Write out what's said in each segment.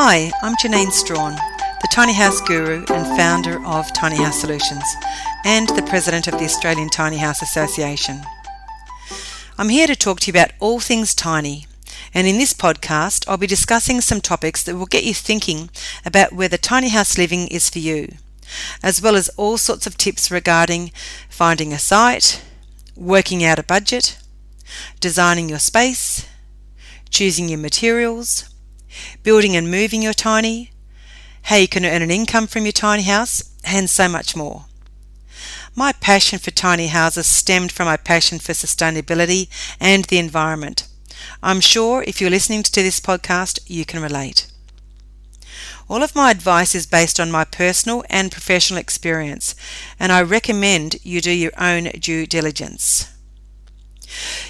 Hi, I'm Janine Strawn, the Tiny House Guru and founder of Tiny House Solutions, and the president of the Australian Tiny House Association. I'm here to talk to you about all things tiny, and in this podcast, I'll be discussing some topics that will get you thinking about whether tiny house living is for you, as well as all sorts of tips regarding finding a site, working out a budget, designing your space, choosing your materials, building and moving your tiny, how you can earn an income from your tiny house, and so much more. My passion for tiny houses stemmed from my passion for sustainability and the environment. I'm sure if you're listening to this podcast, you can relate. All of my advice is based on my personal and professional experience, and I recommend you do your own due diligence.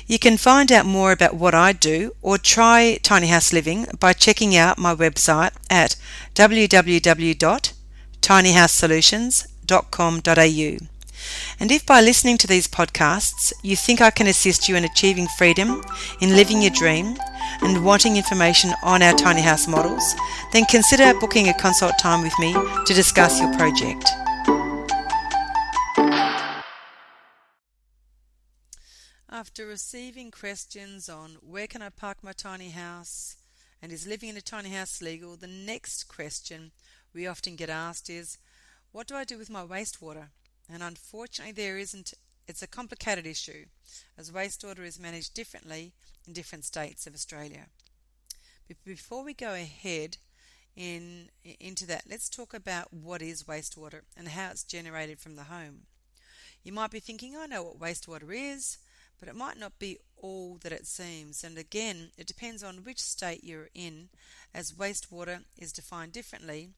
You can find out more about what I do or try tiny house living by checking out my website at www.tinyhousesolutions.com.au. And if by listening to these podcasts you think I can assist you in achieving freedom, in living your dream, and wanting information on our tiny house models, then consider booking a consult time with me to discuss your project. After receiving questions on where can I park my tiny house and is living in a tiny house legal, the next question we often get asked is what do I do with my wastewater? And unfortunately, there isn't, it's a complicated issue as wastewater is managed differently in different states of Australia. But before we go ahead in, into that, let's talk about what is wastewater and how it's generated from the home. You might be thinking, I know what wastewater is but it might not be all that it seems. And again, it depends on which state you're in, as wastewater is defined differently,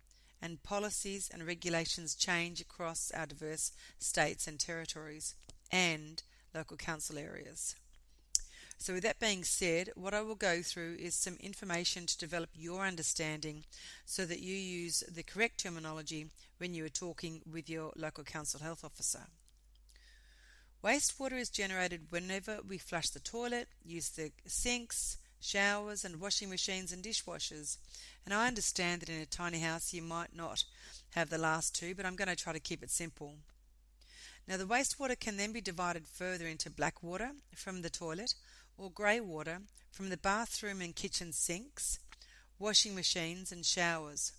and policies and regulations change across our diverse states and territories and local council areas. So, with that being said, what I will go through is some information to develop your understanding so that you use the correct terminology when you are talking with your local council health officer. Wastewater is generated whenever we flush the toilet, use the sinks, showers, and washing machines and dishwashers. And I understand that in a tiny house you might not have the last two, but I'm going to try to keep it simple. Now, the wastewater can then be divided further into black water from the toilet or grey water from the bathroom and kitchen sinks, washing machines, and showers.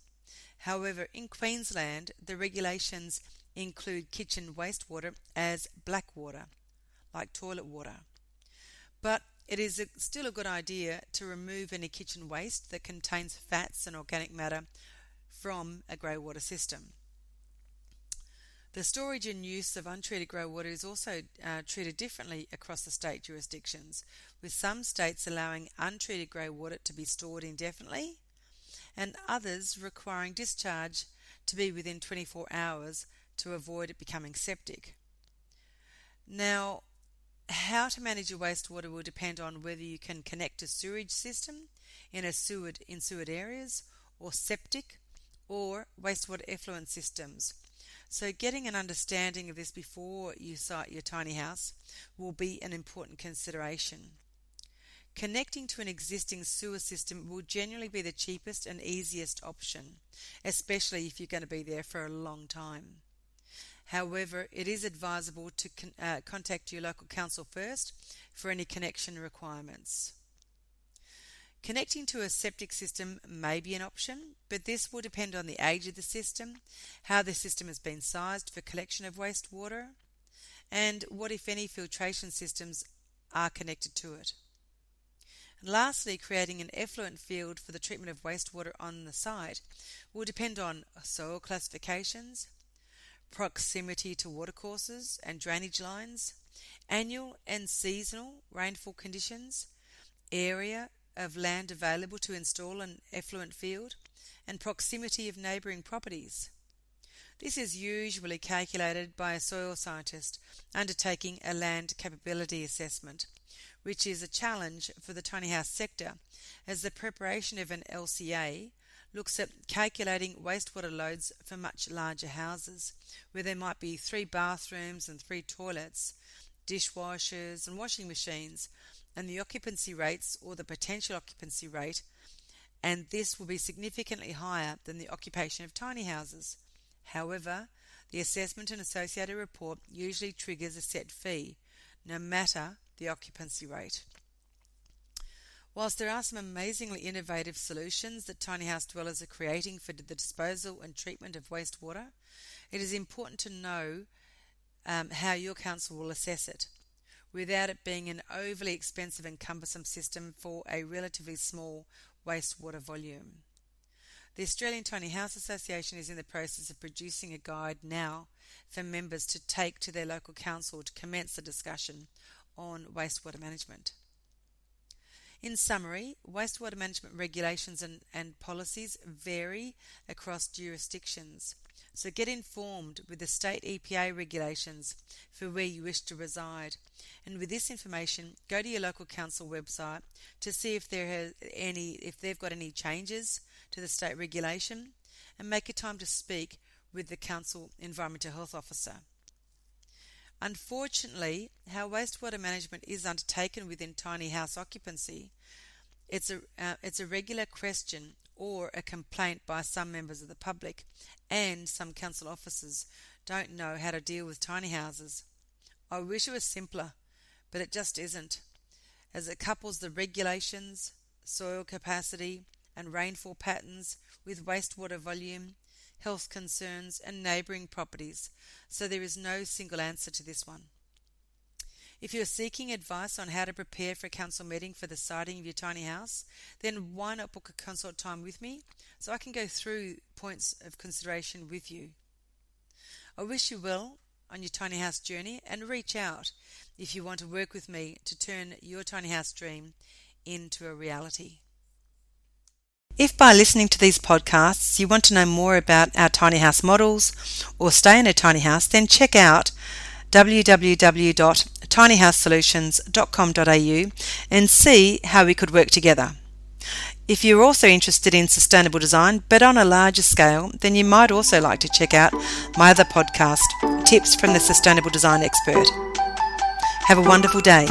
However, in Queensland, the regulations include kitchen wastewater as black water, like toilet water. But it is a, still a good idea to remove any kitchen waste that contains fats and organic matter from a grey water system. The storage and use of untreated grey water is also uh, treated differently across the state jurisdictions, with some states allowing untreated grey water to be stored indefinitely and others requiring discharge to be within 24 hours to avoid it becoming septic. Now, how to manage your wastewater will depend on whether you can connect a sewage system in a sewered in sewered areas or septic or wastewater effluent systems. So getting an understanding of this before you site your tiny house will be an important consideration. Connecting to an existing sewer system will generally be the cheapest and easiest option, especially if you're going to be there for a long time. However, it is advisable to con- uh, contact your local council first for any connection requirements. Connecting to a septic system may be an option, but this will depend on the age of the system, how the system has been sized for collection of wastewater, and what, if any, filtration systems are connected to it. And lastly, creating an effluent field for the treatment of wastewater on the site will depend on soil classifications, proximity to watercourses and drainage lines, annual and seasonal rainfall conditions, area of land available to install an effluent field, and proximity of neighbouring properties. This is usually calculated by a soil scientist undertaking a land capability assessment, which is a challenge for the tiny house sector as the preparation of an LCA looks at calculating wastewater loads for much larger houses, where there might be three bathrooms and three toilets, dishwashers and washing machines, and the occupancy rates or the potential occupancy rate and this will be significantly higher than the occupation of tiny houses. However, the assessment and associated report usually triggers a set fee, no matter the occupancy rate. Whilst there are some amazingly innovative solutions that tiny house dwellers are creating for the disposal and treatment of wastewater, it is important to know um, how your council will assess it without it being an overly expensive and cumbersome system for a relatively small wastewater volume. The Australian Tiny House Association is in the process of producing a guide now for members to take to their local council to commence the discussion on wastewater management. In summary, wastewater management regulations and, and policies vary across jurisdictions. So get informed with the state EPA regulations for where you wish to reside. And with this information, go to your local council website to see if there are any if they've got any changes to the state regulation and make a time to speak with the council environmental health officer. Unfortunately, how wastewater management is undertaken within tiny house occupancy, it's a, uh, it's a regular question or a complaint by some members of the public, and some council officers don't know how to deal with tiny houses. I wish it was simpler, but it just isn't, as it couples the regulations, soil capacity, and rainfall patterns with wastewater volume health concerns, and neighbouring properties, so there is no single answer to this one. If you are seeking advice on how to prepare for a council meeting for the siting of your tiny house, then why not book a consult time with me so I can go through points of consideration with you? I wish you well on your tiny house journey and reach out if you want to work with me to turn your tiny house dream into a reality. If by listening to these podcasts you want to know more about our tiny house models or stay in a tiny house, then check out www.tinyhousesolutions.com.au and see how we could work together. If you're also interested in sustainable design but on a larger scale, then you might also like to check out my other podcast, Tips from the Sustainable Design Expert. Have a wonderful day.